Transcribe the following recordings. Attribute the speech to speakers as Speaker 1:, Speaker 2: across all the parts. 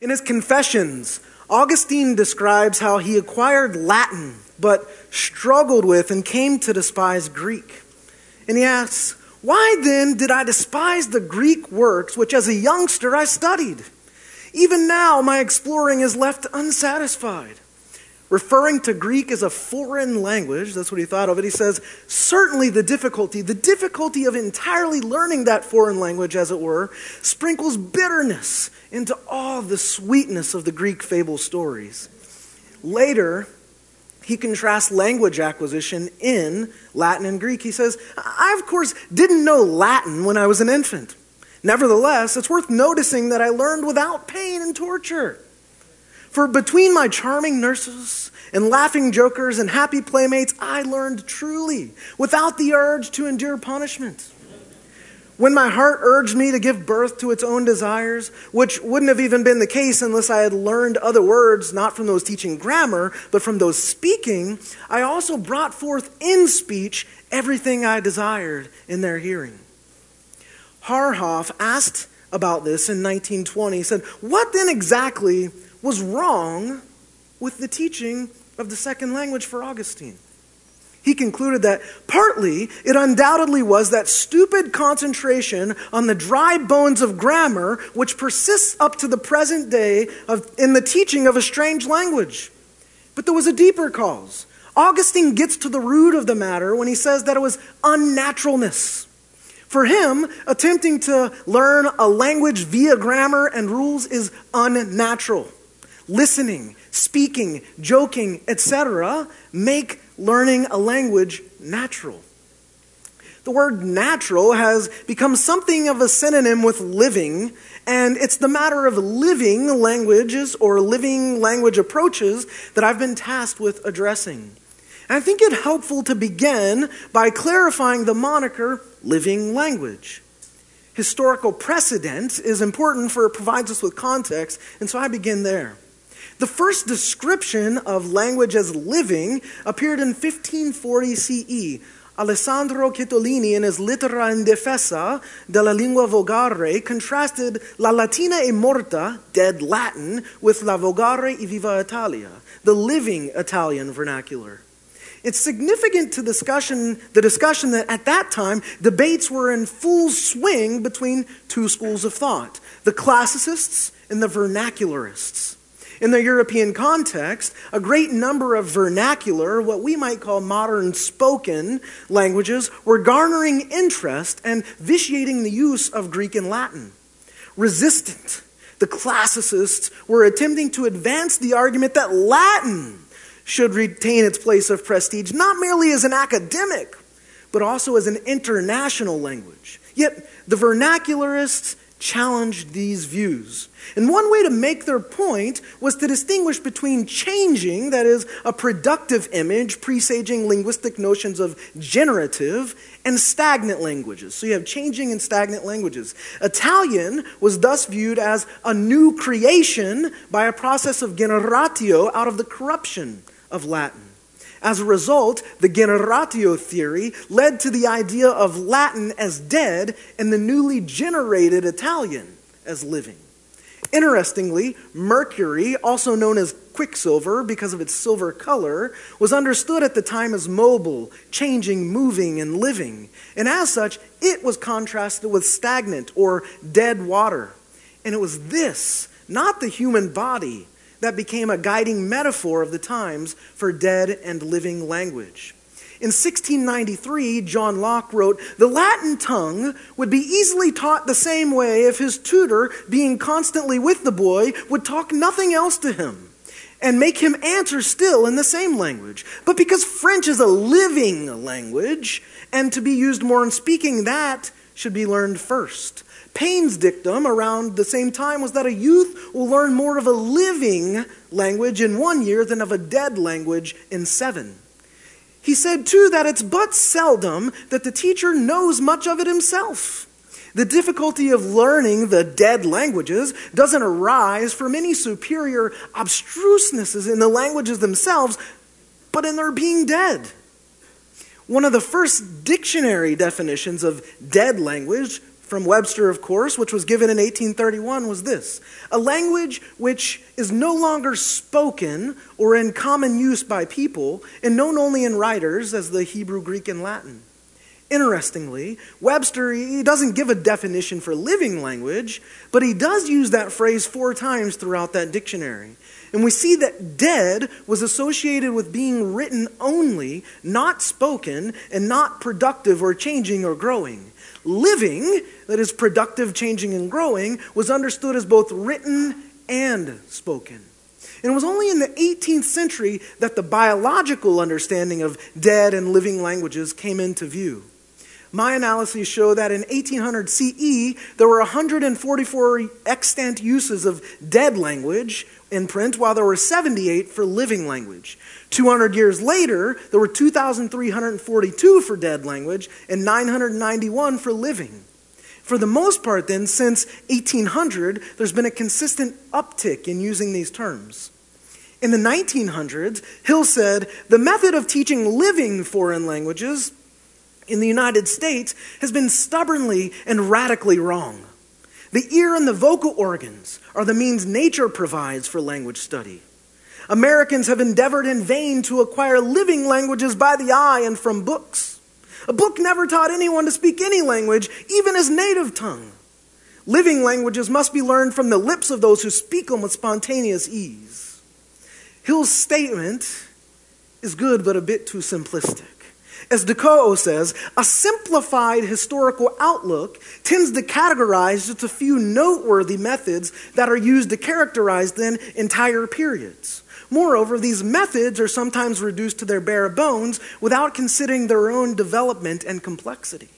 Speaker 1: In his Confessions, Augustine describes how he acquired Latin, but struggled with and came to despise Greek. And he asks, Why then did I despise the Greek works which as a youngster I studied? Even now, my exploring is left unsatisfied. Referring to Greek as a foreign language, that's what he thought of it. He says, certainly the difficulty, the difficulty of entirely learning that foreign language, as it were, sprinkles bitterness into all the sweetness of the Greek fable stories. Later, he contrasts language acquisition in Latin and Greek. He says, I, of course, didn't know Latin when I was an infant. Nevertheless, it's worth noticing that I learned without pain and torture. For between my charming nurses and laughing jokers and happy playmates, I learned truly, without the urge to endure punishment. When my heart urged me to give birth to its own desires, which wouldn't have even been the case unless I had learned other words, not from those teaching grammar, but from those speaking, I also brought forth in speech everything I desired in their hearing. Harhoff asked about this in 1920. He said, What then exactly was wrong with the teaching of the second language for Augustine? He concluded that partly it undoubtedly was that stupid concentration on the dry bones of grammar which persists up to the present day of, in the teaching of a strange language. But there was a deeper cause. Augustine gets to the root of the matter when he says that it was unnaturalness. For him, attempting to learn a language via grammar and rules is unnatural. Listening, speaking, joking, etc., make learning a language natural. The word natural has become something of a synonym with living, and it's the matter of living languages or living language approaches that I've been tasked with addressing. And I think it helpful to begin by clarifying the moniker living language. Historical precedent is important for it provides us with context, and so I begin there. The first description of language as living appeared in 1540 CE. Alessandro Citolini, in his Littera in Difesa della Lingua Volgare, contrasted La Latina e Morta, dead Latin, with La Volgare e Viva Italia, the living Italian vernacular. It's significant to discussion, the discussion that at that time debates were in full swing between two schools of thought the classicists and the vernacularists. In the European context, a great number of vernacular, what we might call modern spoken languages, were garnering interest and vitiating the use of Greek and Latin. Resistant, the classicists were attempting to advance the argument that Latin should retain its place of prestige, not merely as an academic, but also as an international language. Yet the vernacularists challenged these views. And one way to make their point was to distinguish between changing, that is, a productive image, presaging linguistic notions of generative, and stagnant languages. So you have changing and stagnant languages. Italian was thus viewed as a new creation by a process of generatio out of the corruption of Latin. As a result, the generatio theory led to the idea of Latin as dead and the newly generated Italian as living. Interestingly, mercury, also known as quicksilver because of its silver color, was understood at the time as mobile, changing, moving, and living. And as such, it was contrasted with stagnant or dead water. And it was this, not the human body, that became a guiding metaphor of the times for dead and living language. In 1693, John Locke wrote, The Latin tongue would be easily taught the same way if his tutor, being constantly with the boy, would talk nothing else to him and make him answer still in the same language. But because French is a living language, and to be used more in speaking, that should be learned first. Paine's dictum around the same time was that a youth will learn more of a living language in one year than of a dead language in seven. He said, too, that it's but seldom that the teacher knows much of it himself. The difficulty of learning the dead languages doesn't arise from any superior abstrusenesses in the languages themselves, but in their being dead. One of the first dictionary definitions of dead language from Webster, of course, which was given in 1831, was this a language which is no longer spoken or in common use by people and known only in writers as the Hebrew, Greek, and Latin. Interestingly, Webster he doesn't give a definition for living language, but he does use that phrase four times throughout that dictionary. And we see that dead was associated with being written only, not spoken, and not productive or changing or growing. Living, that is productive, changing, and growing, was understood as both written and spoken. And it was only in the 18th century that the biological understanding of dead and living languages came into view. My analyses show that in 1800 CE, there were 144 extant uses of dead language in print, while there were 78 for living language. 200 years later, there were 2,342 for dead language and 991 for living. For the most part, then, since 1800, there's been a consistent uptick in using these terms. In the 1900s, Hill said the method of teaching living foreign languages in the United States has been stubbornly and radically wrong. The ear and the vocal organs are the means nature provides for language study. Americans have endeavored in vain to acquire living languages by the eye and from books. A book never taught anyone to speak any language, even his native tongue. Living languages must be learned from the lips of those who speak them with spontaneous ease. Hill's statement is good but a bit too simplistic. As De Coo says, a simplified historical outlook tends to categorize just a few noteworthy methods that are used to characterize then entire periods. Moreover, these methods are sometimes reduced to their bare bones without considering their own development and complexity.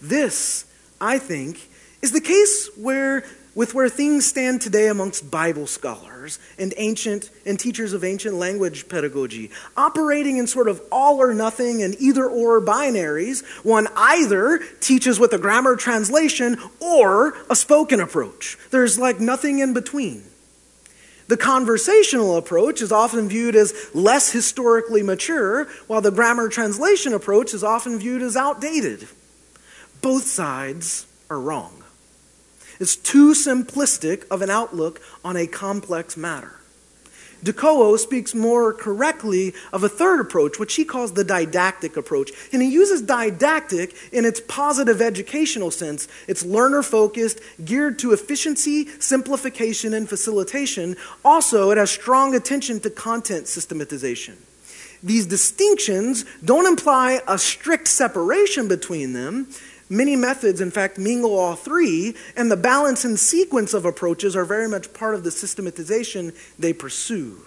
Speaker 1: This, I think, is the case where with where things stand today amongst Bible scholars and ancient and teachers of ancient language pedagogy, operating in sort of all or nothing and either or binaries. One either teaches with a grammar translation or a spoken approach. There's like nothing in between. The conversational approach is often viewed as less historically mature, while the grammar translation approach is often viewed as outdated. Both sides are wrong. It's too simplistic of an outlook on a complex matter. De Coo speaks more correctly of a third approach, which he calls the didactic approach. And he uses didactic in its positive educational sense. It's learner focused, geared to efficiency, simplification, and facilitation. Also, it has strong attention to content systematization. These distinctions don't imply a strict separation between them. Many methods, in fact, mingle all three, and the balance and sequence of approaches are very much part of the systematization they pursue.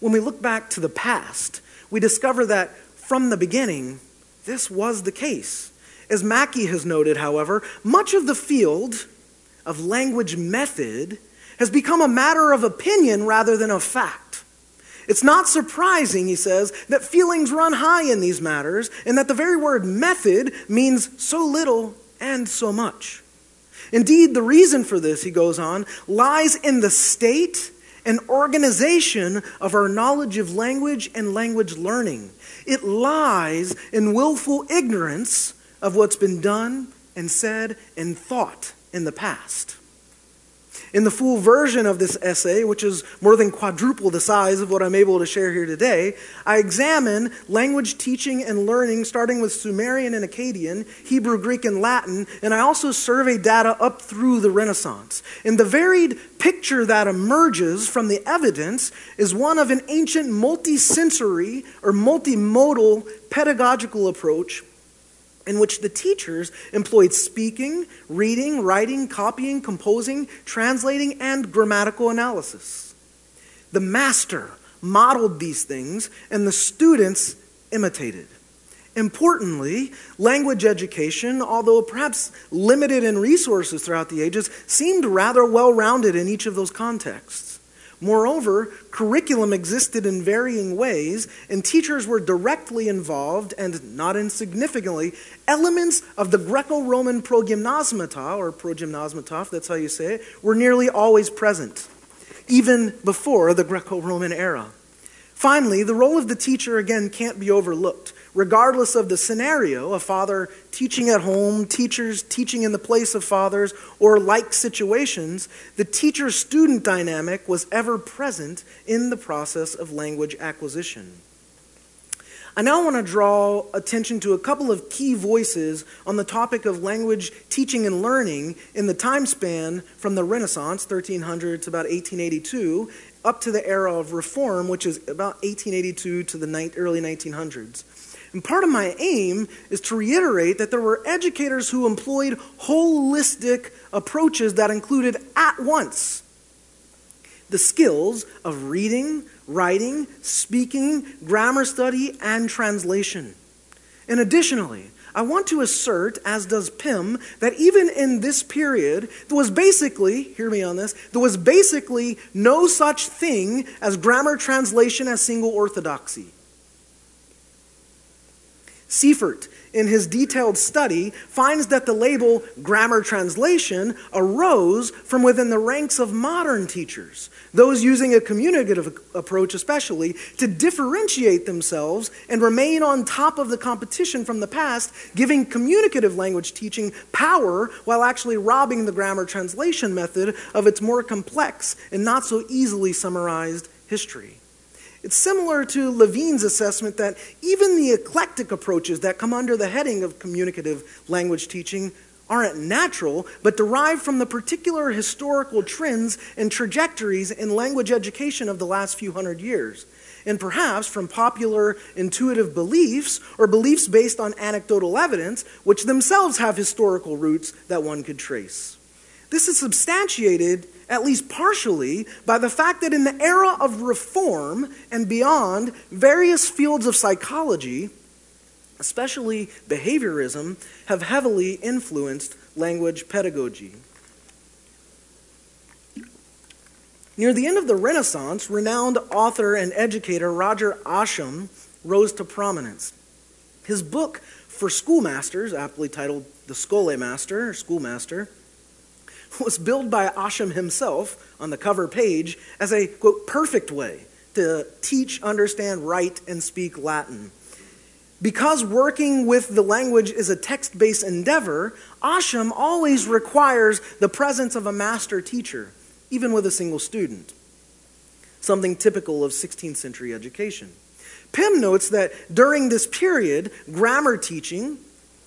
Speaker 1: When we look back to the past, we discover that from the beginning, this was the case. As Mackey has noted, however, much of the field of language method has become a matter of opinion rather than of fact. It's not surprising, he says, that feelings run high in these matters and that the very word method means so little and so much. Indeed, the reason for this, he goes on, lies in the state and organization of our knowledge of language and language learning. It lies in willful ignorance of what's been done and said and thought in the past. In the full version of this essay, which is more than quadruple the size of what I'm able to share here today, I examine language teaching and learning starting with Sumerian and Akkadian, Hebrew, Greek, and Latin, and I also survey data up through the Renaissance. And the varied picture that emerges from the evidence is one of an ancient multisensory or multimodal pedagogical approach in which the teachers employed speaking, reading, writing, copying, composing, translating, and grammatical analysis. The master modeled these things, and the students imitated. Importantly, language education, although perhaps limited in resources throughout the ages, seemed rather well rounded in each of those contexts. Moreover, curriculum existed in varying ways, and teachers were directly involved, and not insignificantly, elements of the Greco Roman progymnasmata, or progymnasmatov, that's how you say it, were nearly always present, even before the Greco Roman era. Finally, the role of the teacher, again, can't be overlooked. Regardless of the scenario, a father teaching at home, teachers teaching in the place of fathers, or like situations, the teacher student dynamic was ever present in the process of language acquisition. I now want to draw attention to a couple of key voices on the topic of language teaching and learning in the time span from the Renaissance, 1300 to about 1882, up to the era of Reform, which is about 1882 to the early 1900s. And part of my aim is to reiterate that there were educators who employed holistic approaches that included at once the skills of reading, writing, speaking, grammar study, and translation. And additionally, I want to assert, as does Pym, that even in this period, there was basically, hear me on this, there was basically no such thing as grammar translation as single orthodoxy. Siefert in his detailed study, finds that the label grammar translation arose from within the ranks of modern teachers, those using a communicative approach especially, to differentiate themselves and remain on top of the competition from the past, giving communicative language teaching power while actually robbing the grammar translation method of its more complex and not so easily summarized history. It's similar to Levine's assessment that even the eclectic approaches that come under the heading of communicative language teaching aren't natural, but derived from the particular historical trends and trajectories in language education of the last few hundred years, and perhaps from popular intuitive beliefs or beliefs based on anecdotal evidence, which themselves have historical roots that one could trace. This is substantiated at least partially, by the fact that in the era of reform and beyond, various fields of psychology, especially behaviorism, have heavily influenced language pedagogy. Near the end of the Renaissance, renowned author and educator Roger Ascham rose to prominence. His book for schoolmasters, aptly titled The Scholemaster, or Schoolmaster, was billed by Ascham himself on the cover page as a, quote, perfect way to teach, understand, write, and speak Latin. Because working with the language is a text based endeavor, Ascham always requires the presence of a master teacher, even with a single student, something typical of 16th century education. Pym notes that during this period, grammar teaching,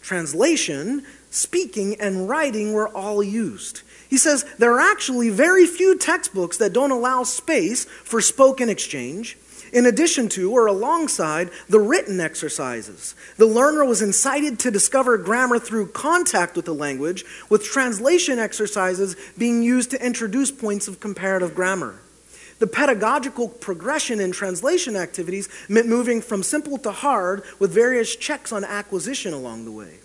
Speaker 1: translation, speaking, and writing were all used. He says there are actually very few textbooks that don't allow space for spoken exchange, in addition to or alongside the written exercises. The learner was incited to discover grammar through contact with the language, with translation exercises being used to introduce points of comparative grammar. The pedagogical progression in translation activities meant moving from simple to hard with various checks on acquisition along the way.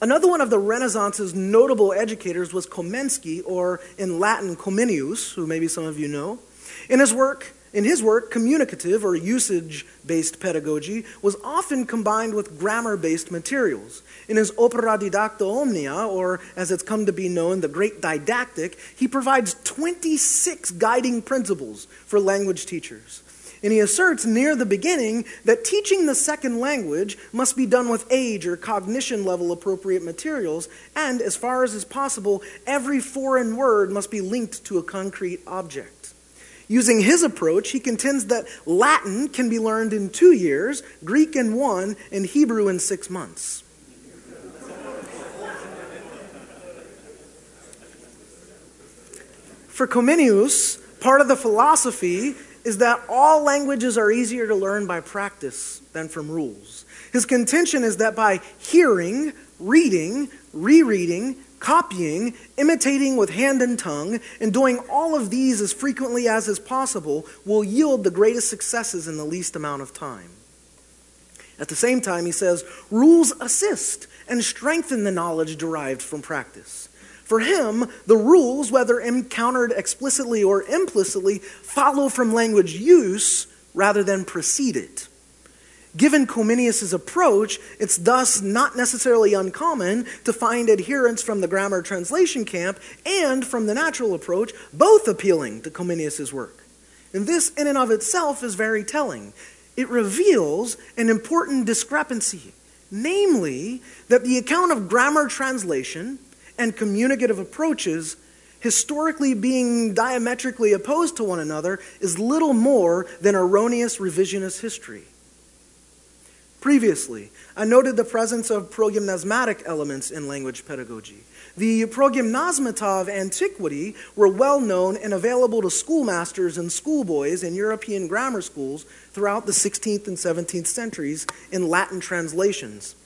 Speaker 1: Another one of the Renaissance's notable educators was Komensky, or in Latin, Comenius, who maybe some of you know. In his work, in his work, communicative or usage based pedagogy was often combined with grammar based materials. In his Opera Didacta Omnia, or as it's come to be known, the Great Didactic, he provides 26 guiding principles for language teachers. And he asserts near the beginning that teaching the second language must be done with age or cognition level appropriate materials, and as far as is possible, every foreign word must be linked to a concrete object. Using his approach, he contends that Latin can be learned in two years, Greek in one, and Hebrew in six months. For Comenius, part of the philosophy is that all languages are easier to learn by practice than from rules. His contention is that by hearing, reading, rereading, copying, imitating with hand and tongue, and doing all of these as frequently as is possible will yield the greatest successes in the least amount of time. At the same time, he says, rules assist and strengthen the knowledge derived from practice. For him, the rules, whether encountered explicitly or implicitly, follow from language use rather than precede it. Given Comenius' approach, it's thus not necessarily uncommon to find adherents from the grammar translation camp and from the natural approach, both appealing to Comenius' work. And this, in and of itself, is very telling. it reveals an important discrepancy, namely, that the account of grammar translation and communicative approaches historically being diametrically opposed to one another is little more than erroneous revisionist history. Previously, I noted the presence of progymnasmatic elements in language pedagogy. The progymnasmata of antiquity were well known and available to schoolmasters and schoolboys in European grammar schools throughout the 16th and 17th centuries in Latin translations.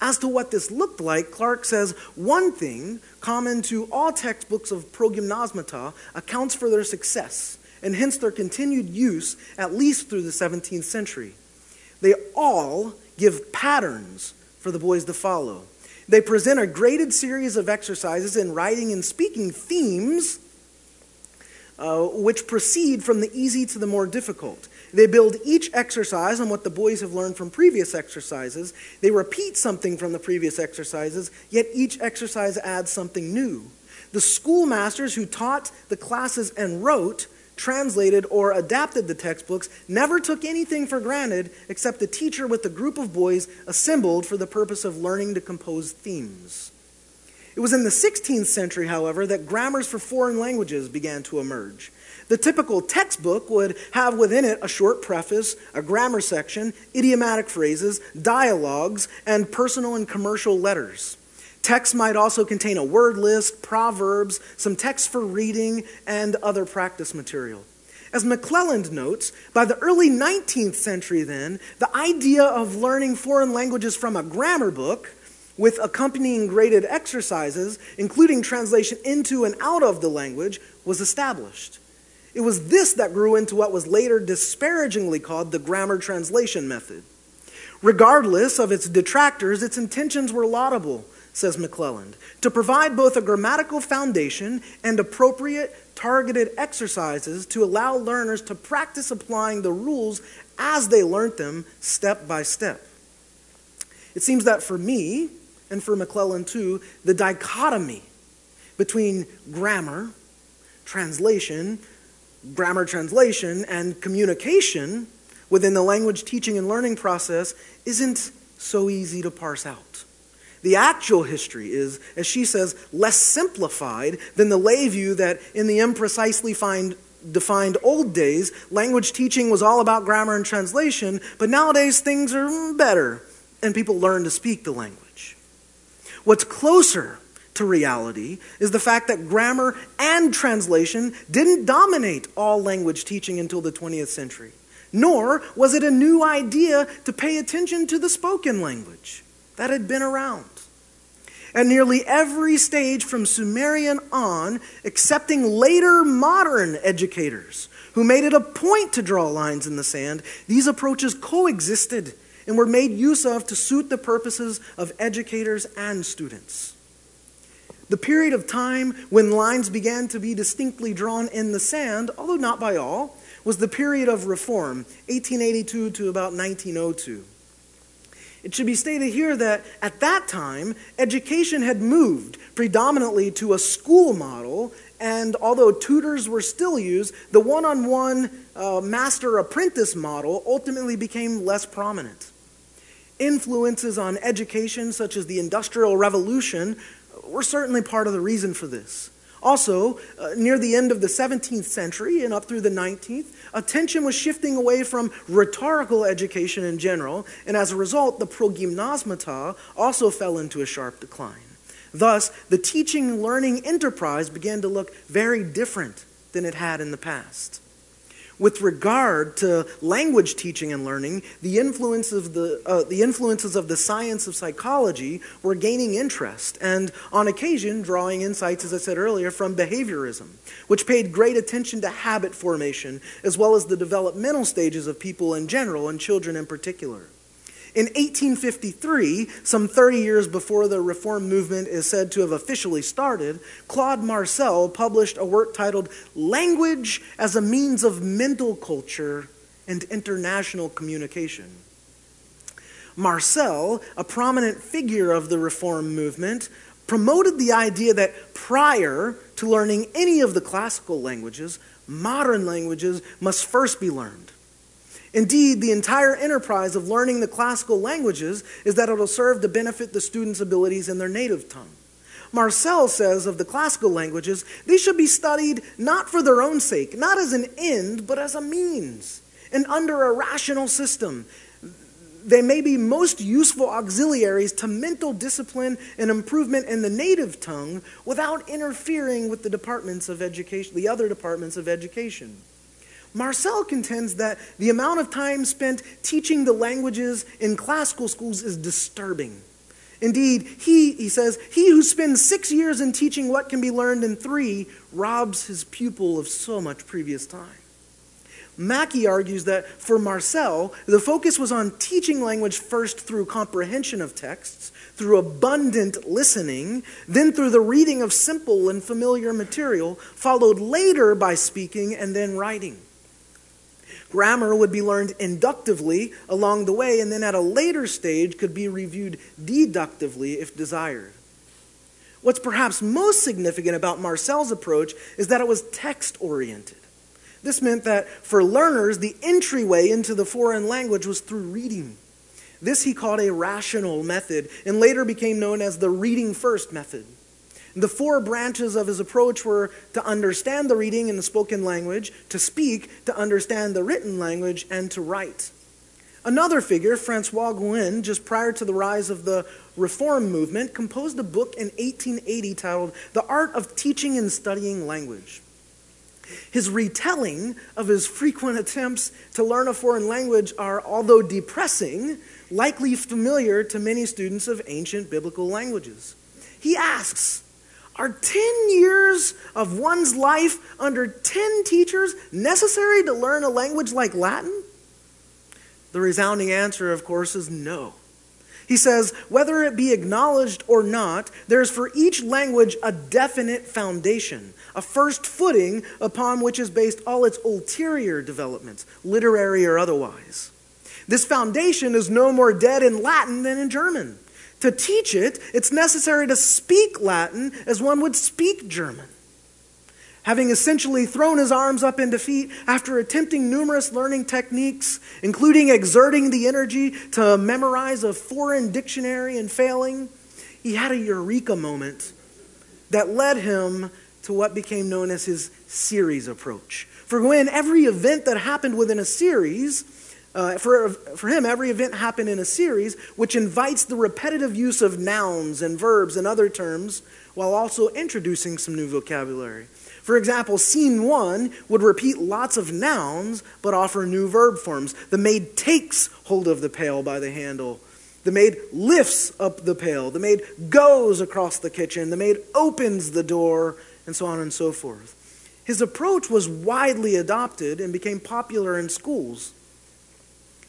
Speaker 1: As to what this looked like, Clark says one thing common to all textbooks of progymnasmata accounts for their success, and hence their continued use at least through the 17th century. They all give patterns for the boys to follow. They present a graded series of exercises in writing and speaking themes uh, which proceed from the easy to the more difficult. They build each exercise on what the boys have learned from previous exercises. They repeat something from the previous exercises, yet each exercise adds something new. The schoolmasters who taught the classes and wrote, translated, or adapted the textbooks never took anything for granted except the teacher with the group of boys assembled for the purpose of learning to compose themes. It was in the 16th century, however, that grammars for foreign languages began to emerge. The typical textbook would have within it a short preface, a grammar section, idiomatic phrases, dialogues, and personal and commercial letters. Text might also contain a word list, proverbs, some text for reading, and other practice material. As McLelland notes, by the early 19th century, then, the idea of learning foreign languages from a grammar book with accompanying graded exercises, including translation into and out of the language, was established. It was this that grew into what was later disparagingly called the grammar translation method. Regardless of its detractors, its intentions were laudable, says McLelland, to provide both a grammatical foundation and appropriate targeted exercises to allow learners to practice applying the rules as they learnt them step by step. It seems that for me, and for McLelland too, the dichotomy between grammar, translation, grammar translation and communication within the language teaching and learning process isn't so easy to parse out. The actual history is, as she says, less simplified than the lay view that in the imprecisely find, defined old days, language teaching was all about grammar and translation, but nowadays things are better and people learn to speak the language. What's closer to reality is the fact that grammar and translation didn't dominate all language teaching until the 20th century, nor was it a new idea to pay attention to the spoken language that had been around. At nearly every stage from Sumerian on, excepting later modern educators who made it a point to draw lines in the sand, these approaches coexisted and were made use of to suit the purposes of educators and students. The period of time when lines began to be distinctly drawn in the sand, although not by all, was the period of reform, 1882 to about 1902. It should be stated here that at that time, education had moved predominantly to a school model, and although tutors were still used, the one on one master apprentice model ultimately became less prominent. Influences on education, such as the Industrial Revolution, were certainly part of the reason for this. Also, uh, near the end of the 17th century and up through the 19th, attention was shifting away from rhetorical education in general, and as a result, the progymnasmata also fell into a sharp decline. Thus, the teaching learning enterprise began to look very different than it had in the past. With regard to language teaching and learning, the, influence of the, uh, the influences of the science of psychology were gaining interest, and on occasion drawing insights, as I said earlier, from behaviorism, which paid great attention to habit formation, as well as the developmental stages of people in general and children in particular. In 1853, some 30 years before the reform movement is said to have officially started, Claude Marcel published a work titled Language as a Means of Mental Culture and International Communication. Marcel, a prominent figure of the reform movement, promoted the idea that prior to learning any of the classical languages, modern languages must first be learned. Indeed, the entire enterprise of learning the classical languages is that it will serve to benefit the students' abilities in their native tongue. Marcel says of the classical languages, they should be studied not for their own sake, not as an end, but as a means, and under a rational system. They may be most useful auxiliaries to mental discipline and improvement in the native tongue without interfering with the departments of education, the other departments of education. Marcel contends that the amount of time spent teaching the languages in classical schools is disturbing. Indeed, he, he says, he who spends six years in teaching what can be learned in three robs his pupil of so much previous time. Mackey argues that for Marcel, the focus was on teaching language first through comprehension of texts, through abundant listening, then through the reading of simple and familiar material, followed later by speaking and then writing. Grammar would be learned inductively along the way, and then at a later stage could be reviewed deductively if desired. What's perhaps most significant about Marcel's approach is that it was text oriented. This meant that for learners, the entryway into the foreign language was through reading. This he called a rational method and later became known as the reading first method. The four branches of his approach were to understand the reading in the spoken language, to speak, to understand the written language, and to write. Another figure, Francois Gouin, just prior to the rise of the Reform movement, composed a book in 1880 titled The Art of Teaching and Studying Language. His retelling of his frequent attempts to learn a foreign language are, although depressing, likely familiar to many students of ancient biblical languages. He asks, are 10 years of one's life under 10 teachers necessary to learn a language like Latin? The resounding answer, of course, is no. He says, whether it be acknowledged or not, there's for each language a definite foundation, a first footing upon which is based all its ulterior developments, literary or otherwise. This foundation is no more dead in Latin than in German. To teach it, it's necessary to speak Latin as one would speak German. Having essentially thrown his arms up in defeat after attempting numerous learning techniques, including exerting the energy to memorize a foreign dictionary and failing, he had a eureka moment that led him to what became known as his series approach. For Gouin, every event that happened within a series uh, for, for him, every event happened in a series which invites the repetitive use of nouns and verbs and other terms while also introducing some new vocabulary. For example, scene one would repeat lots of nouns but offer new verb forms. The maid takes hold of the pail by the handle. The maid lifts up the pail. The maid goes across the kitchen. The maid opens the door, and so on and so forth. His approach was widely adopted and became popular in schools.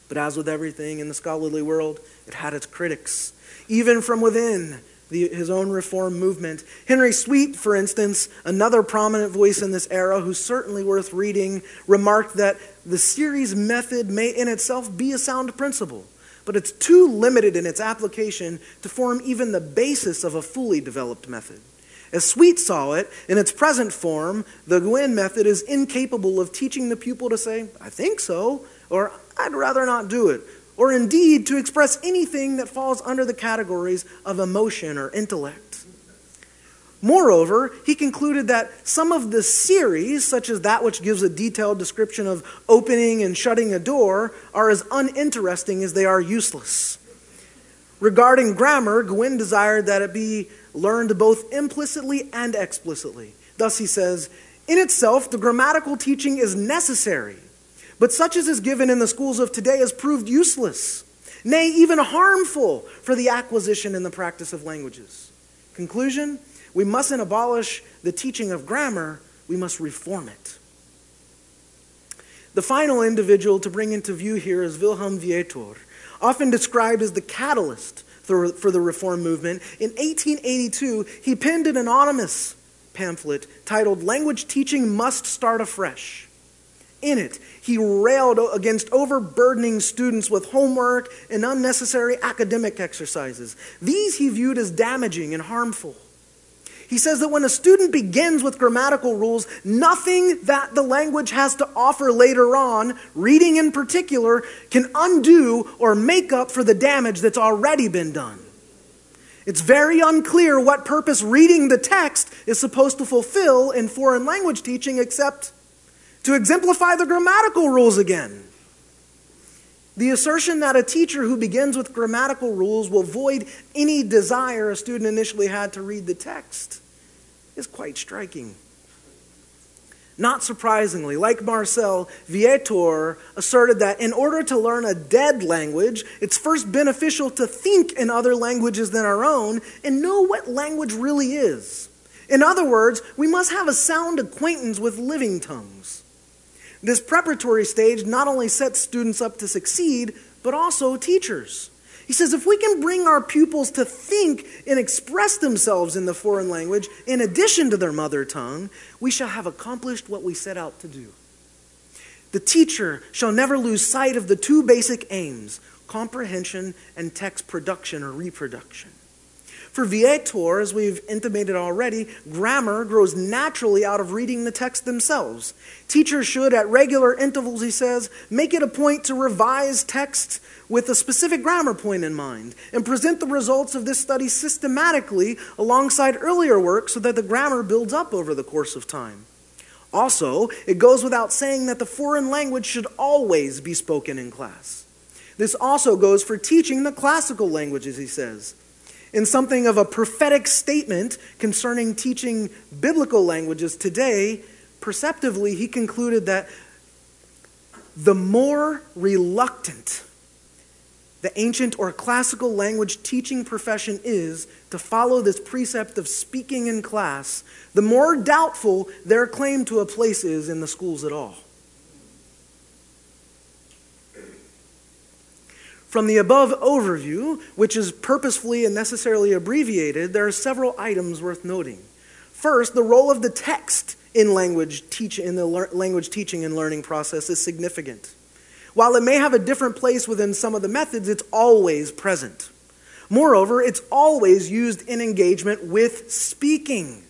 Speaker 1: But as with everything in the scholarly world, it had its critics, even from within the, his own reform movement. Henry Sweet, for instance, another prominent voice in this era who's certainly worth reading, remarked that the series method may in itself be a sound principle, but it's too limited in its application to form even the basis of a fully developed method. As Sweet saw it, in its present form, the Gouin method is incapable of teaching the pupil to say, I think so, or I'd rather not do it, or indeed to express anything that falls under the categories of emotion or intellect. Moreover, he concluded that some of the series, such as that which gives a detailed description of opening and shutting a door, are as uninteresting as they are useless. Regarding grammar, Gouin desired that it be learned both implicitly and explicitly. Thus, he says, In itself, the grammatical teaching is necessary but such as is given in the schools of today has proved useless, nay, even harmful for the acquisition and the practice of languages. Conclusion we mustn't abolish the teaching of grammar, we must reform it. The final individual to bring into view here is Wilhelm Viëtor, often described as the catalyst for the reform movement. In 1882, he penned an anonymous pamphlet titled Language Teaching Must Start Afresh. In it, he railed against overburdening students with homework and unnecessary academic exercises. These he viewed as damaging and harmful. He says that when a student begins with grammatical rules, nothing that the language has to offer later on, reading in particular, can undo or make up for the damage that's already been done. It's very unclear what purpose reading the text is supposed to fulfill in foreign language teaching except to exemplify the grammatical rules again. The assertion that a teacher who begins with grammatical rules will void any desire a student initially had to read the text is quite striking. Not surprisingly, like Marcel, Viëtor asserted that in order to learn a dead language, it's first beneficial to think in other languages than our own and know what language really is. In other words, we must have a sound acquaintance with living tongues. This preparatory stage not only sets students up to succeed, but also teachers. He says if we can bring our pupils to think and express themselves in the foreign language in addition to their mother tongue, we shall have accomplished what we set out to do. The teacher shall never lose sight of the two basic aims comprehension and text production or reproduction. For Viëtor, as we've intimated already, grammar grows naturally out of reading the text themselves. Teachers should, at regular intervals, he says, make it a point to revise texts with a specific grammar point in mind and present the results of this study systematically alongside earlier work so that the grammar builds up over the course of time. Also, it goes without saying that the foreign language should always be spoken in class. This also goes for teaching the classical languages, he says in something of a prophetic statement concerning teaching biblical languages today, perceptively, he concluded that the more reluctant the ancient or classical language teaching profession is to follow this precept of speaking in class, the more doubtful their claim to a place is in the schools at all. From the above overview, which is purposefully and necessarily abbreviated, there are several items worth noting. First, the role of the text in language teach, in the language teaching and learning process is significant. While it may have a different place within some of the methods, it's always present. Moreover, it's always used in engagement with speaking.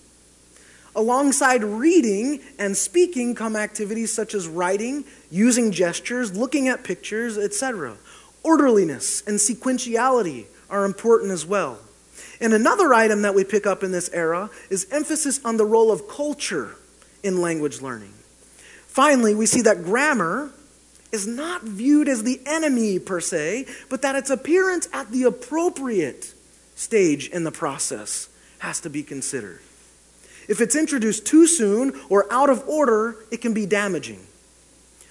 Speaker 1: Alongside reading and speaking come activities such as writing, using gestures, looking at pictures, etc. Orderliness and sequentiality are important as well. And another item that we pick up in this era is emphasis on the role of culture in language learning. Finally, we see that grammar is not viewed as the enemy per se, but that its appearance at the appropriate stage in the process has to be considered. If it's introduced too soon or out of order, it can be damaging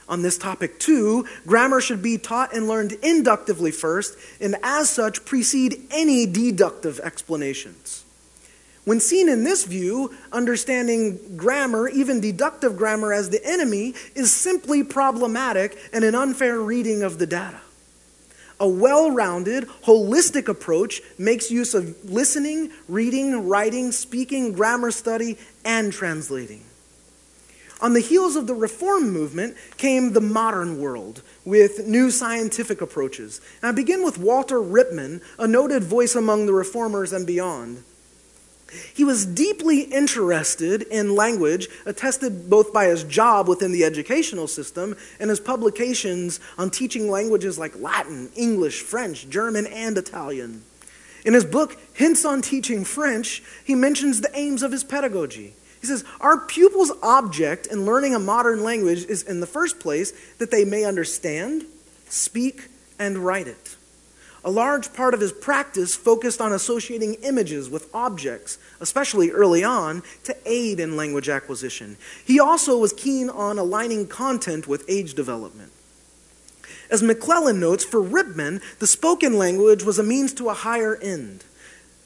Speaker 1: on this topic too, grammar should be taught and learned inductively first, and as such precede any deductive explanations. When seen in this view, understanding grammar, even deductive grammar, as the enemy is simply problematic and an unfair reading of the data. A well rounded, holistic approach makes use of listening, reading, writing, speaking, grammar study, and translating. On the heels of the Reform movement came the modern world with new scientific approaches. And I begin with Walter Rippmann, a noted voice among the reformers and beyond. He was deeply interested in language, attested both by his job within the educational system and his publications on teaching languages like Latin, English, French, German, and Italian. In his book, Hints on Teaching French, he mentions the aims of his pedagogy. He says, Our pupils' object in learning a modern language is, in the first place, that they may understand, speak, and write it. A large part of his practice focused on associating images with objects, especially early on, to aid in language acquisition. He also was keen on aligning content with age development. As McLelland notes, for Rippmann, the spoken language was a means to a higher end.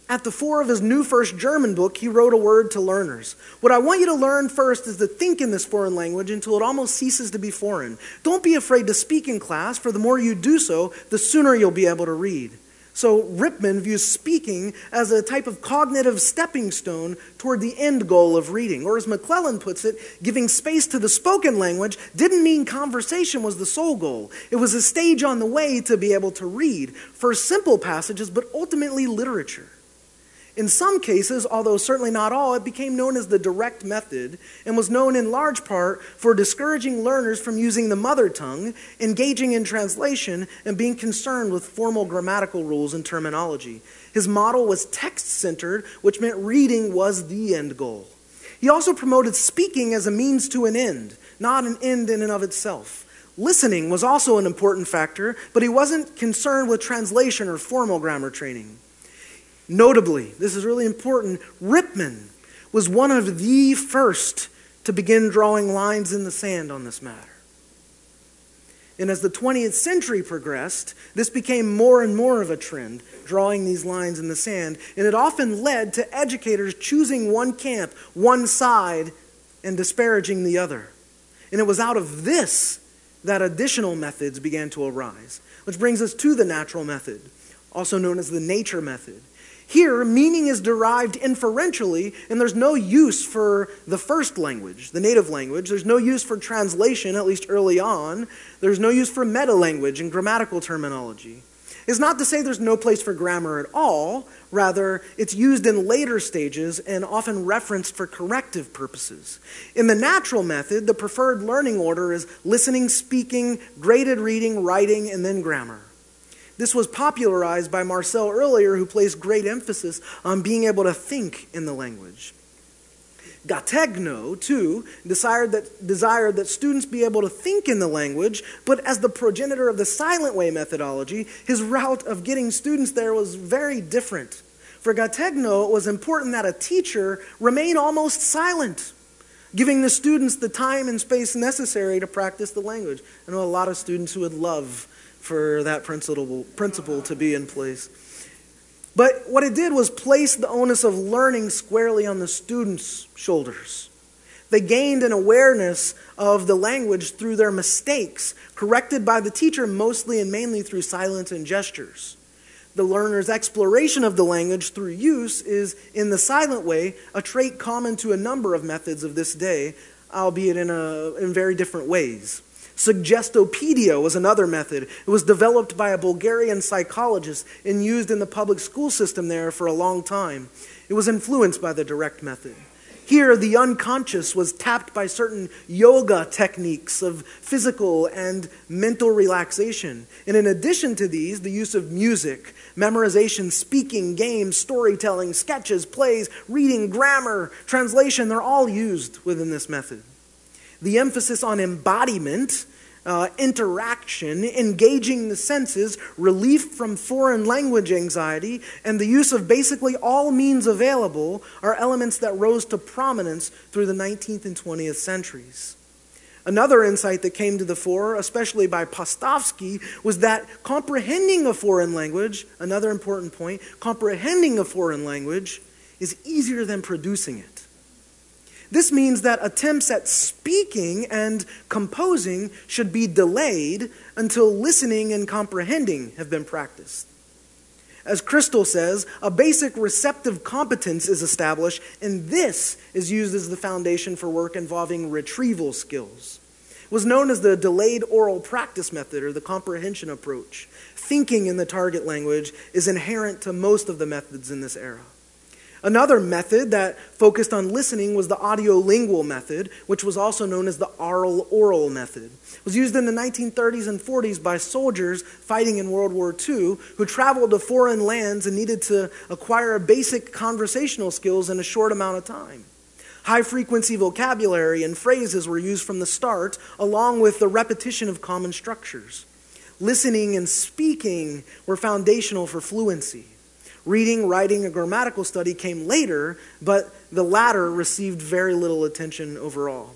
Speaker 1: At the fore of his new first German book, he wrote a word to learners. What I want you to learn first is to think in this foreign language until it almost ceases to be foreign. Don't be afraid to speak in class, for the more you do so, the sooner you'll be able to read. So Rippmann views speaking as a type of cognitive stepping stone toward the end goal of reading. Or as McLelland puts it, giving space to the spoken language didn't mean conversation was the sole goal. It was a stage on the way to be able to read, for simple passages, but ultimately literature. In some cases, although certainly not all, it became known as the direct method and was known in large part for discouraging learners from using the mother tongue, engaging in translation, and being concerned with formal grammatical rules and terminology. His model was text centered, which meant reading was the end goal. He also promoted speaking as a means to an end, not an end in and of itself. Listening was also an important factor, but he wasn't concerned with translation or formal grammar training. Notably, this is really important, Rippmann was one of the first to begin drawing lines in the sand on this matter. And as the 20th century progressed, this became more and more of a trend, drawing these lines in the sand. And it often led to educators choosing one camp, one side, and disparaging the other. And it was out of this that additional methods began to arise, which brings us to the natural method, also known as the nature method. Here, meaning is derived inferentially, and there's no use for the first language, the native language. There's no use for translation, at least early on. There's no use for meta language and grammatical terminology. It's not to say there's no place for grammar at all. Rather, it's used in later stages and often referenced for corrective purposes. In the natural method, the preferred learning order is listening, speaking, graded reading, writing, and then grammar. This was popularized by Marcel earlier, who placed great emphasis on being able to think in the language. Gattegno, too, desired that, desired that students be able to think in the language, but as the progenitor of the silent way methodology, his route of getting students there was very different. For Gattegno, it was important that a teacher remain almost silent, giving the students the time and space necessary to practice the language. I know a lot of students who would love for that principle, principle to be in place. But what it did was place the onus of learning squarely on the students' shoulders. They gained an awareness of the language through their mistakes, corrected by the teacher mostly and mainly through silence and gestures. The learner's exploration of the language through use is, in the silent way, a trait common to a number of methods of this day, albeit in, a, in very different ways. Suggestopedia was another method. It was developed by a Bulgarian psychologist and used in the public school system there for a long time. It was influenced by the direct method. Here, the unconscious was tapped by certain yoga techniques of physical and mental relaxation. And in addition to these, the use of music, memorization, speaking, games, storytelling, sketches, plays, reading, grammar, translation, they're all used within this method the emphasis on embodiment, uh, interaction, engaging the senses, relief from foreign language anxiety, and the use of basically all means available are elements that rose to prominence through the 19th and 20th centuries. Another insight that came to the fore, especially by Postovsky, was that comprehending a foreign language, another important point, comprehending a foreign language is easier than producing it. This means that attempts at speaking and composing should be delayed until listening and comprehending have been practiced. As Crystal says, a basic receptive competence is established, and this is used as the foundation for work involving retrieval skills. It was known as the delayed oral practice method or the comprehension approach. Thinking in the target language is inherent to most of the methods in this era. Another method that focused on listening was the audiolingual method, which was also known as the aural oral method. It was used in the 1930s and 40s by soldiers fighting in World War II who traveled to foreign lands and needed to acquire basic conversational skills in a short amount of time. High frequency vocabulary and phrases were used from the start, along with the repetition of common structures. Listening and speaking were foundational for fluency. Reading, writing, and grammatical study came later, but the latter received very little attention overall.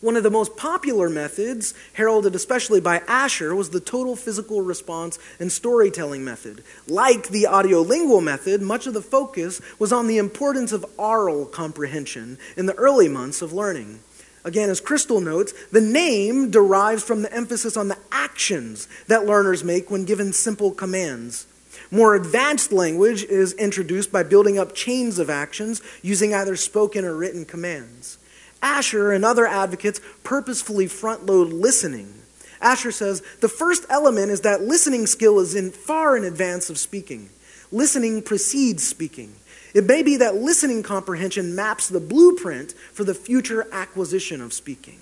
Speaker 1: One of the most popular methods, heralded especially by Asher, was the total physical response and storytelling method. Like the audiolingual method, much of the focus was on the importance of aural comprehension in the early months of learning. Again, as Crystal notes, the name derives from the emphasis on the actions that learners make when given simple commands. More advanced language is introduced by building up chains of actions using either spoken or written commands. Asher and other advocates purposefully front load listening. Asher says the first element is that listening skill is in far in advance of speaking. listening precedes speaking. It may be that listening comprehension maps the blueprint for the future acquisition of speaking.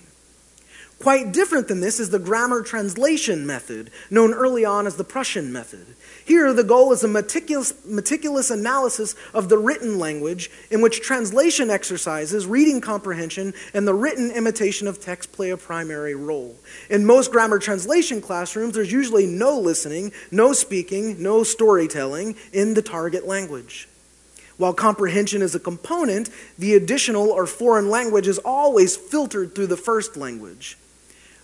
Speaker 1: Quite different than this is the grammar translation method, known early on as the Prussian method. Here, the goal is a meticulous, meticulous, analysis of the written language, in which translation exercises, reading comprehension, and the written imitation of text play a primary role. In most grammar translation classrooms, there's usually no listening, no speaking, no storytelling in the target language. While comprehension is a component, the additional or foreign language is always filtered through the first language.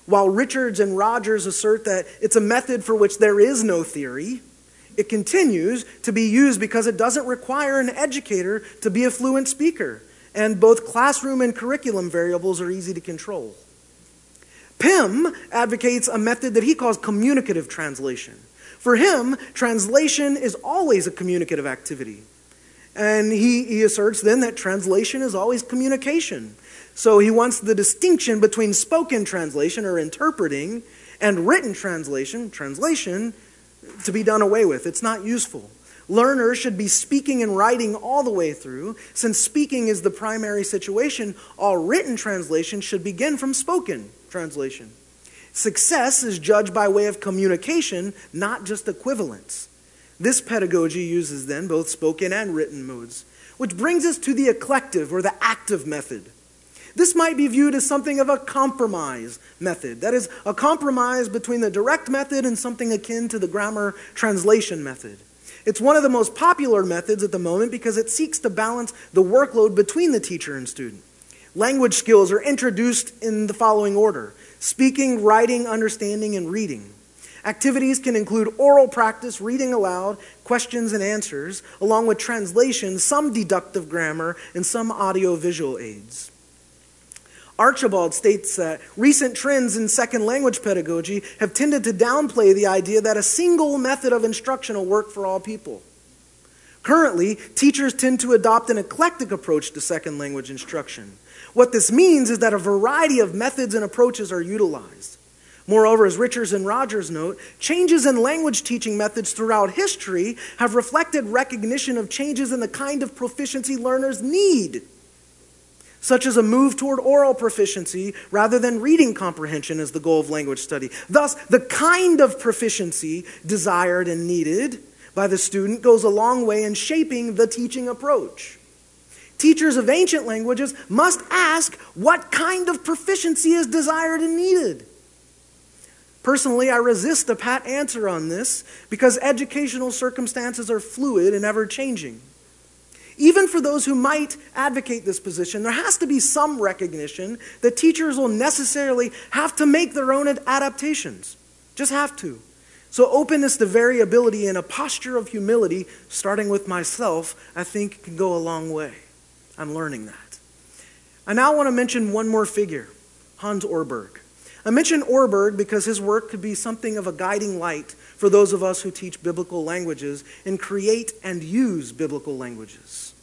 Speaker 1: While Richards and Rodgers assert that it's a method for which there is no theory, it continues to be used because it doesn't require an educator to be a fluent speaker, and both classroom and curriculum variables are easy to control. Pym advocates a method that he calls communicative translation. For him, translation is always a communicative activity. And he, he asserts then that translation is always communication. So he wants the distinction between spoken translation or interpreting and written translation, translation, to be done away with. It's not useful. Learners should be speaking and writing all the way through. Since speaking is the primary situation, all written translation should begin from spoken translation. Success is judged by way of communication, not just equivalence. This pedagogy uses then both spoken and written modes, which brings us to the eclective or the active method. This might be viewed as something of a compromise method. That is, a compromise between the direct method and something akin to the grammar translation method. It's one of the most popular methods at the moment because it seeks to balance the workload between the teacher and student. Language skills are introduced in the following order speaking, writing, understanding, and reading. Activities can include oral practice, reading aloud, questions and answers, along with translation, some deductive grammar, and some audio-visual aids. Archibald states that recent trends in second language pedagogy have tended to downplay the idea that a single method of instruction will work for all people. Currently, teachers tend to adopt an eclectic approach to second language instruction. What this means is that a variety of methods and approaches are utilized. Moreover, as Richards and Rodgers note, changes in language teaching methods throughout history have reflected recognition of changes in the kind of proficiency learners need such as a move toward oral proficiency rather than reading comprehension as the goal of language study. Thus, the kind of proficiency desired and needed by the student goes a long way in shaping the teaching approach. Teachers of ancient languages must ask what kind of proficiency is desired and needed. Personally, I resist a pat answer on this because educational circumstances are fluid and ever changing. Even for those who might advocate this position, there has to be some recognition that teachers will necessarily have to make their own adaptations. Just have to. So, openness to variability and a posture of humility, starting with myself, I think can go a long way. I'm learning that. I now want to mention one more figure Hans Orberg. I mention Orberg because his work could be something of a guiding light for those of us who teach biblical languages and create and use biblical languages.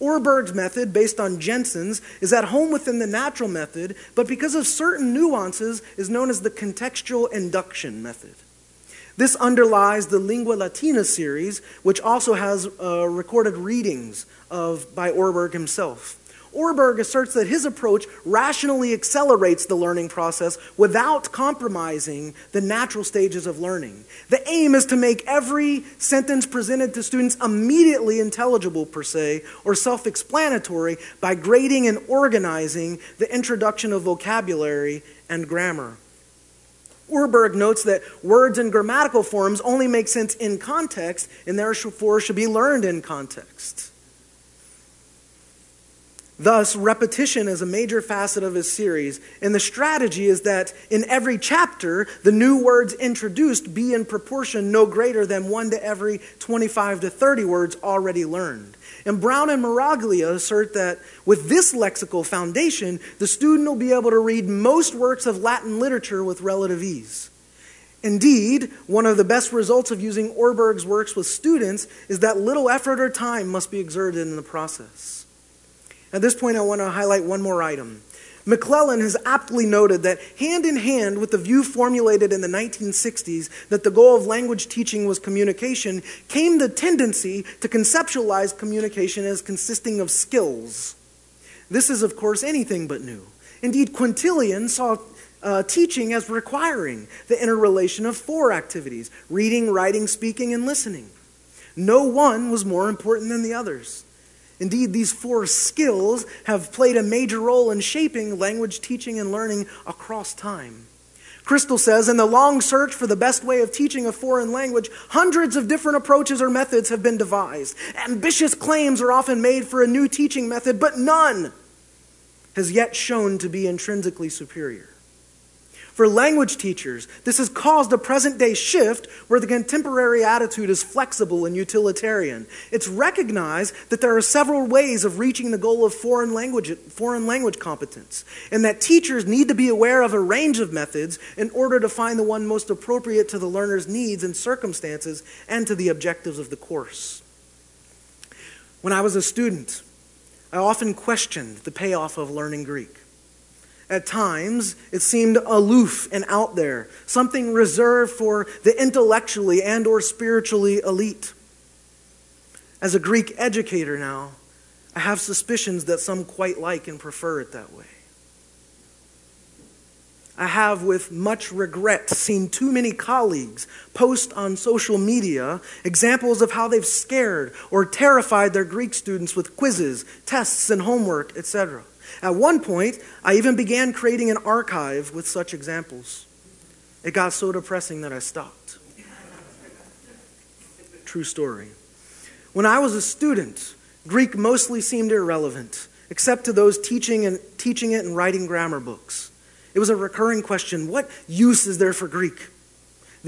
Speaker 1: Orberg's method, based on Jensen's, is at home within the natural method, but because of certain nuances, is known as the contextual induction method. This underlies the Lingua Latina series, which also has uh, recorded readings of, by Orberg himself. Orberg asserts that his approach rationally accelerates the learning process without compromising the natural stages of learning. The aim is to make every sentence presented to students immediately intelligible, per se, or self explanatory by grading and organizing the introduction of vocabulary and grammar. Orberg notes that words and grammatical forms only make sense in context and therefore should be learned in context. Thus, repetition is a major facet of his series, and the strategy is that in every chapter, the new words introduced be in proportion no greater than one to every 25 to 30 words already learned. And Brown and Miraglia assert that with this lexical foundation, the student will be able to read most works of Latin literature with relative ease. Indeed, one of the best results of using Orberg's works with students is that little effort or time must be exerted in the process. At this point, I want to highlight one more item. McLelland has aptly noted that hand in hand with the view formulated in the 1960s that the goal of language teaching was communication, came the tendency to conceptualize communication as consisting of skills. This is, of course, anything but new. Indeed, Quintilian saw uh, teaching as requiring the interrelation of four activities reading, writing, speaking, and listening. No one was more important than the others. Indeed, these four skills have played a major role in shaping language teaching and learning across time. Crystal says, in the long search for the best way of teaching a foreign language, hundreds of different approaches or methods have been devised. Ambitious claims are often made for a new teaching method, but none has yet shown to be intrinsically superior. For language teachers, this has caused a present day shift where the contemporary attitude is flexible and utilitarian. It's recognized that there are several ways of reaching the goal of foreign language, foreign language competence, and that teachers need to be aware of a range of methods in order to find the one most appropriate to the learner's needs and circumstances and to the objectives of the course. When I was a student, I often questioned the payoff of learning Greek. At times, it seemed aloof and out there, something reserved for the intellectually and or spiritually elite. As a Greek educator now, I have suspicions that some quite like and prefer it that way. I have, with much regret, seen too many colleagues post on social media examples of how they've scared or terrified their Greek students with quizzes, tests, and homework, etc. At one point, I even began creating an archive with such examples. It got so depressing that I stopped. True story. When I was a student, Greek mostly seemed irrelevant, except to those teaching, and, teaching it and writing grammar books. It was a recurring question what use is there for Greek?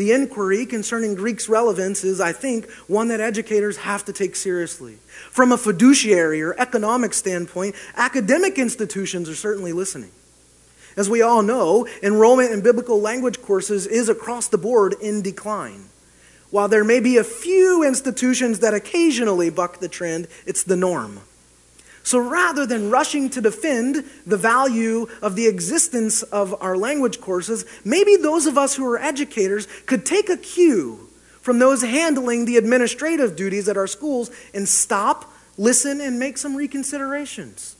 Speaker 1: The inquiry concerning Greek's relevance is, I think, one that educators have to take seriously. From a fiduciary or economic standpoint, academic institutions are certainly listening. As we all know, enrollment in biblical language courses is across the board in decline. While there may be a few institutions that occasionally buck the trend, it's the norm. So rather than rushing to defend the value of the existence of our language courses, maybe those of us who are educators could take a cue from those handling the administrative duties at our schools and stop, listen, and make some reconsiderations.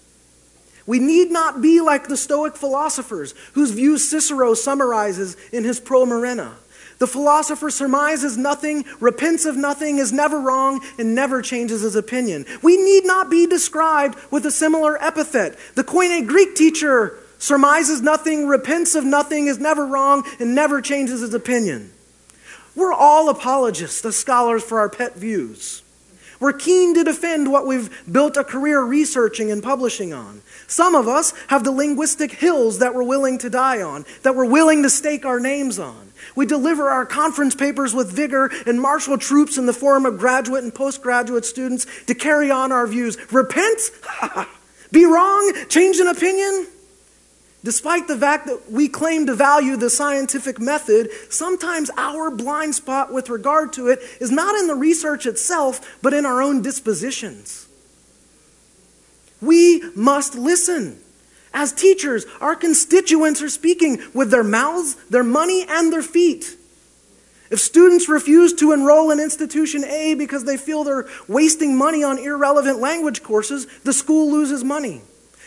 Speaker 1: We need not be like the Stoic philosophers, whose views Cicero summarizes in his Pro Murena. The philosopher surmises nothing, repents of nothing, is never wrong, and never changes his opinion. We need not be described with a similar epithet. The Koine Greek teacher surmises nothing, repents of nothing, is never wrong, and never changes his opinion. We're all apologists, the scholars for our pet views. We're keen to defend what we've built a career researching and publishing on. Some of us have the linguistic hills that we're willing to die on, that we're willing to stake our names on. We deliver our conference papers with vigor and marshal troops in the form of graduate and postgraduate students to carry on our views. Repent? Be wrong? Change an opinion? Despite the fact that we claim to value the scientific method, sometimes our blind spot with regard to it is not in the research itself, but in our own dispositions. We must listen. As teachers, our constituents are speaking with their mouths, their money, and their feet. If students refuse to enroll in institution A because they feel they're wasting money on irrelevant language courses, the school loses money.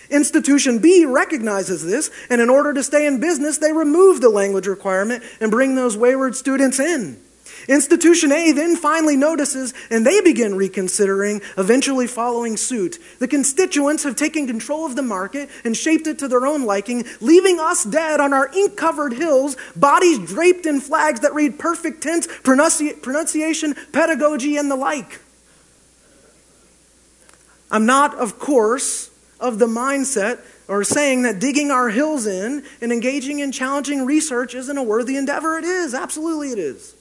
Speaker 1: Institution B recognizes this, and in order to stay in business, they remove the language requirement and bring those wayward students in. Institution A then finally notices and they begin reconsidering, eventually following suit. The constituents have taken control of the market and shaped it to their own liking, leaving us dead on our ink covered hills, bodies draped in flags that read perfect tense, pronunci- pronunciation, pedagogy, and the like. I'm not, of course, of the mindset or saying that digging our hills in and engaging in challenging research isn't a worthy endeavor. It is. Absolutely, it is.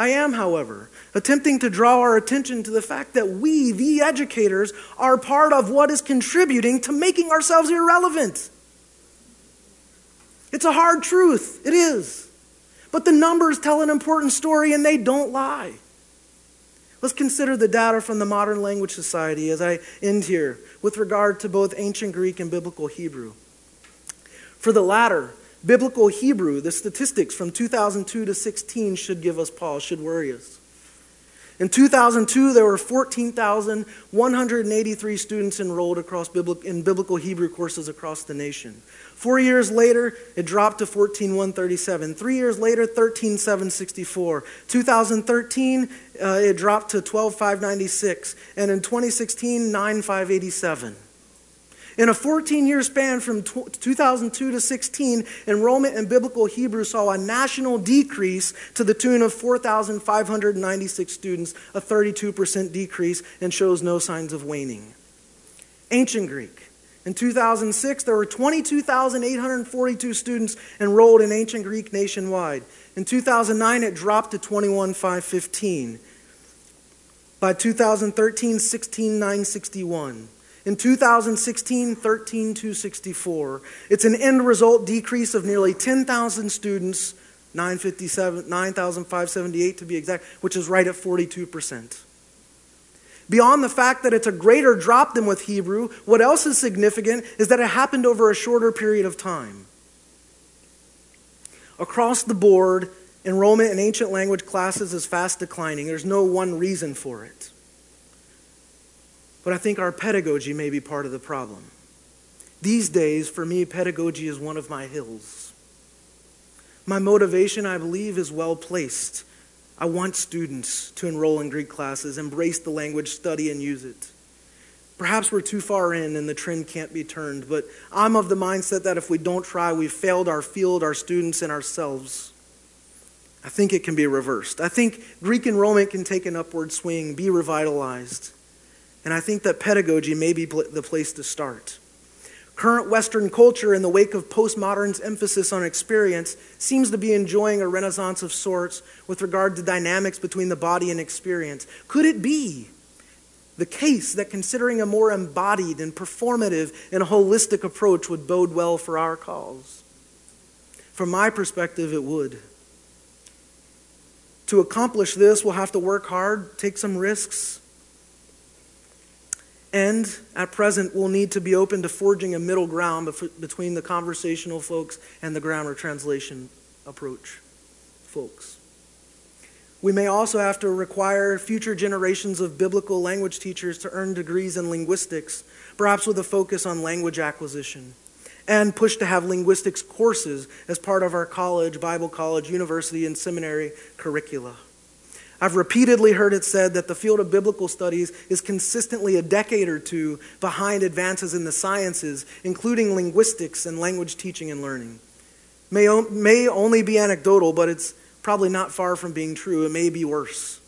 Speaker 1: I am, however, attempting to draw our attention to the fact that we, the educators, are part of what is contributing to making ourselves irrelevant. It's a hard truth, it is. But the numbers tell an important story and they don't lie. Let's consider the data from the Modern Language Society as I end here with regard to both ancient Greek and biblical Hebrew. For the latter, biblical Hebrew, the statistics from 2002 to 16 should give us pause, should worry us. In 2002, there were 14,183 students enrolled across in biblical Hebrew courses across the nation. Four years later, it dropped to 14,137. Three years later, 13,764. 2013, uh, it dropped to 12,596. And in 2016, 9,587. In a 14 year span from 2002 to 16, enrollment in biblical Hebrew saw a national decrease to the tune of 4,596 students, a 32% decrease, and shows no signs of waning. Ancient Greek. In 2006, there were 22,842 students enrolled in ancient Greek nationwide. In 2009, it dropped to 21,515. By 2013, 16,961. In 2016, 13,264. It's an end result decrease of nearly 10,000 students, 9,578 to be exact, which is right at 42%. Beyond the fact that it's a greater drop than with Hebrew, what else is significant is that it happened over a shorter period of time. Across the board, enrollment in ancient language classes is fast declining. There's no one reason for it. But I think our pedagogy may be part of the problem. These days, for me, pedagogy is one of my hills. My motivation, I believe, is well placed. I want students to enroll in Greek classes, embrace the language, study, and use it. Perhaps we're too far in and the trend can't be turned, but I'm of the mindset that if we don't try, we've failed our field, our students, and ourselves. I think it can be reversed. I think Greek enrollment can take an upward swing, be revitalized. And I think that pedagogy may be the place to start. Current Western culture, in the wake of postmodern's emphasis on experience, seems to be enjoying a renaissance of sorts with regard to dynamics between the body and experience. Could it be the case that considering a more embodied and performative and holistic approach would bode well for our cause? From my perspective, it would. To accomplish this, we'll have to work hard, take some risks, and at present, we'll need to be open to forging a middle ground between the conversational folks and the grammar translation approach folks. We may also have to require future generations of biblical language teachers to earn degrees in linguistics, perhaps with a focus on language acquisition, and push to have linguistics courses as part of our college, Bible college, university, and seminary curricula. I've repeatedly heard it said that the field of biblical studies is consistently a decade or two behind advances in the sciences, including linguistics and language teaching and learning. May, may only be anecdotal, but it's probably not far from being true. It may be worse.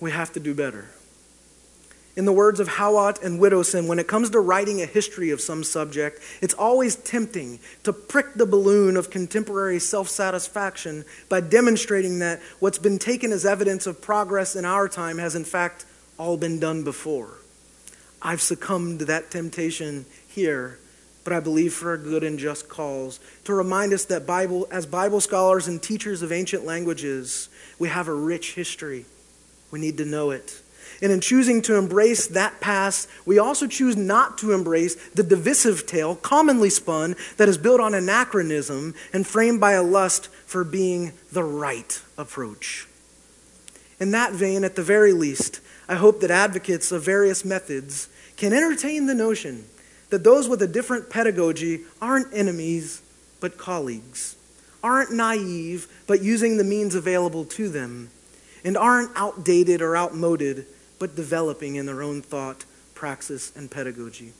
Speaker 1: We have to do better. In the words of Howatt and Widdowson, when it comes to writing a history of some subject, it's always tempting to prick the balloon of contemporary self satisfaction by demonstrating that what's been taken as evidence of progress in our time has, in fact, all been done before. I've succumbed to that temptation here, but I believe for a good and just cause to remind us that Bible, as Bible scholars and teachers of ancient languages, we have a rich history. We need to know it. And in choosing to embrace that past, we also choose not to embrace the divisive tale commonly spun that is built on anachronism and framed by a lust for being the right approach. In that vein, at the very least, I hope that advocates of various methods can entertain the notion that those with a different pedagogy aren't enemies, but colleagues, aren't naive, but using the means available to them, and aren't outdated or outmoded but developing in their own thought, praxis, and pedagogy.